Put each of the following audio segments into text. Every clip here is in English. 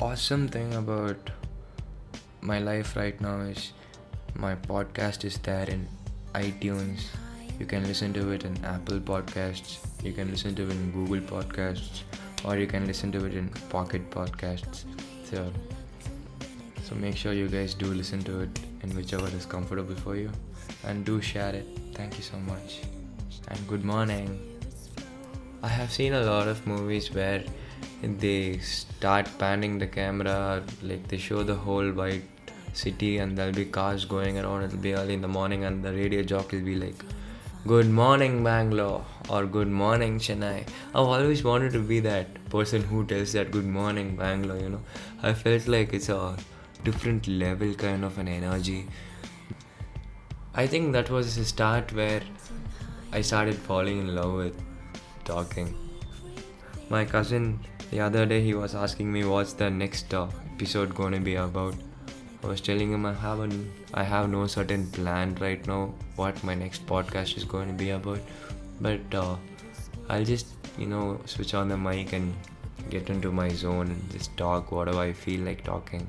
awesome thing about my life right now is my podcast is there in iTunes. You can listen to it in Apple Podcasts, you can listen to it in Google Podcasts, or you can listen to it in Pocket Podcasts. So, so make sure you guys do listen to it in whichever is comfortable for you, and do share it. Thank you so much, and good morning. I have seen a lot of movies where they start panning the camera, like they show the whole white city, and there'll be cars going around. It'll be early in the morning, and the radio jockey will be like, Good morning, Bangalore, or Good morning, Chennai. I've always wanted to be that person who tells that Good morning, Bangalore, you know. I felt like it's a different level kind of an energy. I think that was the start where I started falling in love with talking. My cousin the other day he was asking me what's the next uh, episode to be about. I was telling him I haven't I have no certain plan right now what my next podcast is going to be about, but uh, I'll just you know switch on the mic and get into my zone and just talk whatever I feel like talking,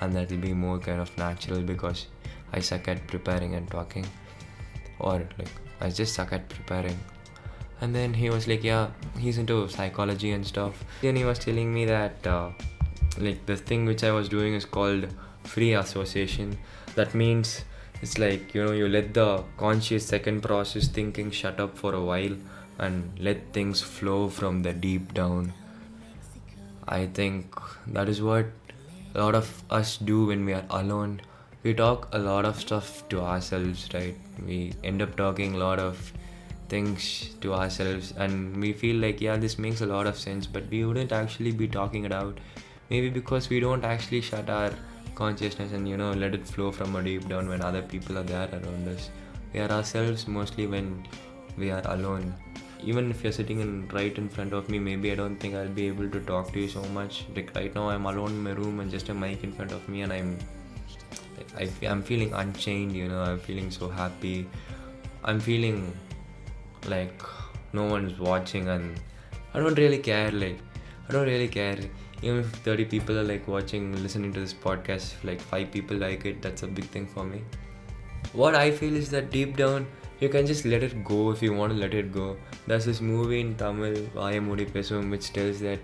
and that'll be more kind of natural because I suck at preparing and talking, or like I just suck at preparing and then he was like yeah he's into psychology and stuff. Then he was telling me that uh, like the thing which i was doing is called free association. That means it's like you know you let the conscious second process thinking shut up for a while and let things flow from the deep down. I think that is what a lot of us do when we are alone. We talk a lot of stuff to ourselves right? We end up talking a lot of things to ourselves and we feel like yeah this makes a lot of sense but we wouldn't actually be talking it out. Maybe because we don't actually shut our consciousness and you know let it flow from a deep down when other people are there around us. We are ourselves mostly when we are alone. Even if you're sitting in right in front of me maybe i don't think i'll be able to talk to you so much. Like right now i'm alone in my room and just a mic in front of me and i'm I, i'm feeling unchained you know i'm feeling so happy. I'm feeling like no one is watching and i don't really care like i don't really care. Even if 30 people are like watching listening to this podcast if like five people like it that's a big thing for me. What i feel is that deep down you can just let it go if you want to let it go. There's this movie in tamil vayamudi pesum which tells that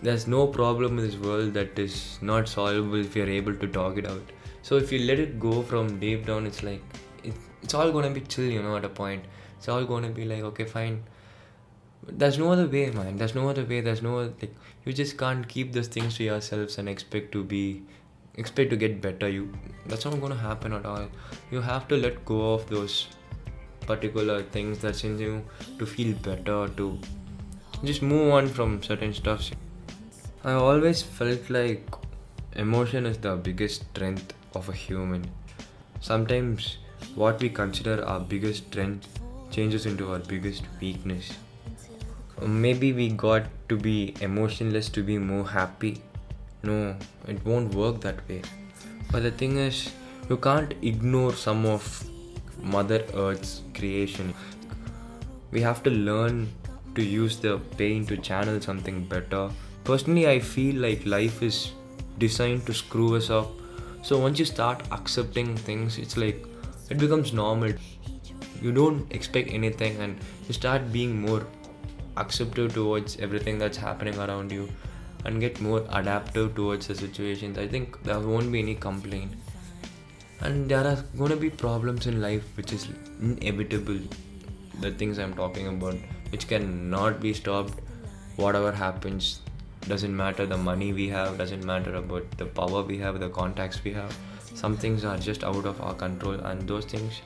there's no problem in this world that is not solvable if you're able to talk it out. So if you let it go from deep down it's like it, it's all gonna be chill you know at a point. It's all to be like okay fine. There's no other way man. There's no other way. There's no like you just can't keep those things to yourselves and expect to be expect to get better. You that's not to happen at all. You have to let go of those particular things that's in you to feel better to just move on from certain stuff. I always felt like emotion is the biggest strength of a human. Sometimes what we consider our biggest strength changes into our biggest weakness. Um, maybe we got to be emotionless to be more happy. No, it won't work that way. But the thing is, you can't ignore some of Mother Earth's creation. We have to learn to use the pain to channel something better. Personally, I feel like life is designed to screw us up. So once you start accepting things, it's like it becomes normal. You don't expect anything and you start being more acceptive towards everything that's happening around you and get more adaptive towards the situations. I think there won't be any complaint. And there are going to be problems in life which is inevitable the things i'm talking about which cannot be stopped. Whatever happens doesn't matter the money we have doesn't matter about the power we have the contacts we have some things are just out of our control and those things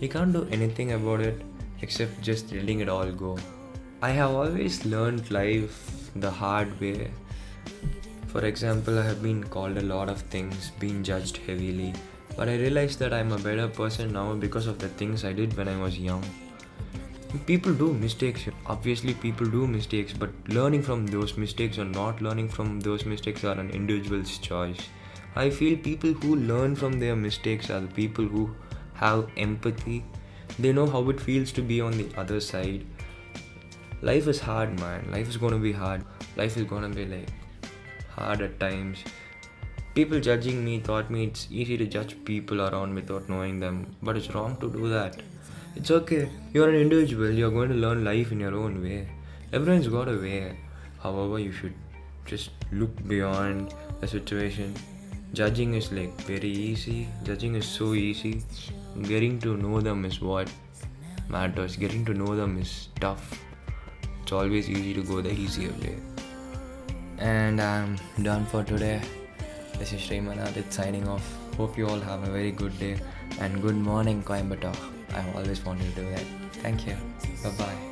we can't do anything about it except just letting it all go. I have always learned life the hard way. For example, I have been called a lot of things, been judged heavily, but I realized that I'm a better person now because of the things I did when I was young. People do mistakes, obviously, people do mistakes, but learning from those mistakes or not learning from those mistakes are an individual's choice. I feel people who learn from their mistakes are the people who have empathy, they know how it feels to be on the other side. Life is hard, man. Life is gonna be hard. Life is gonna be like hard at times. People judging me thought me it's easy to judge people around without knowing them, but it's wrong to do that. It's okay. You're an individual. You're going to learn life in your own way. Everyone's got a way. However, you should just look beyond the situation. Judging is like very easy. Judging is so easy. Getting to know them is what matters. Getting to know them is tough. It's always easy to go the easier way. And I'm done for today. This is Srimanadit signing off. Hope you all have a very good day and good morning, Coimbatore. I always wanted to do that. Thank you. Bye bye.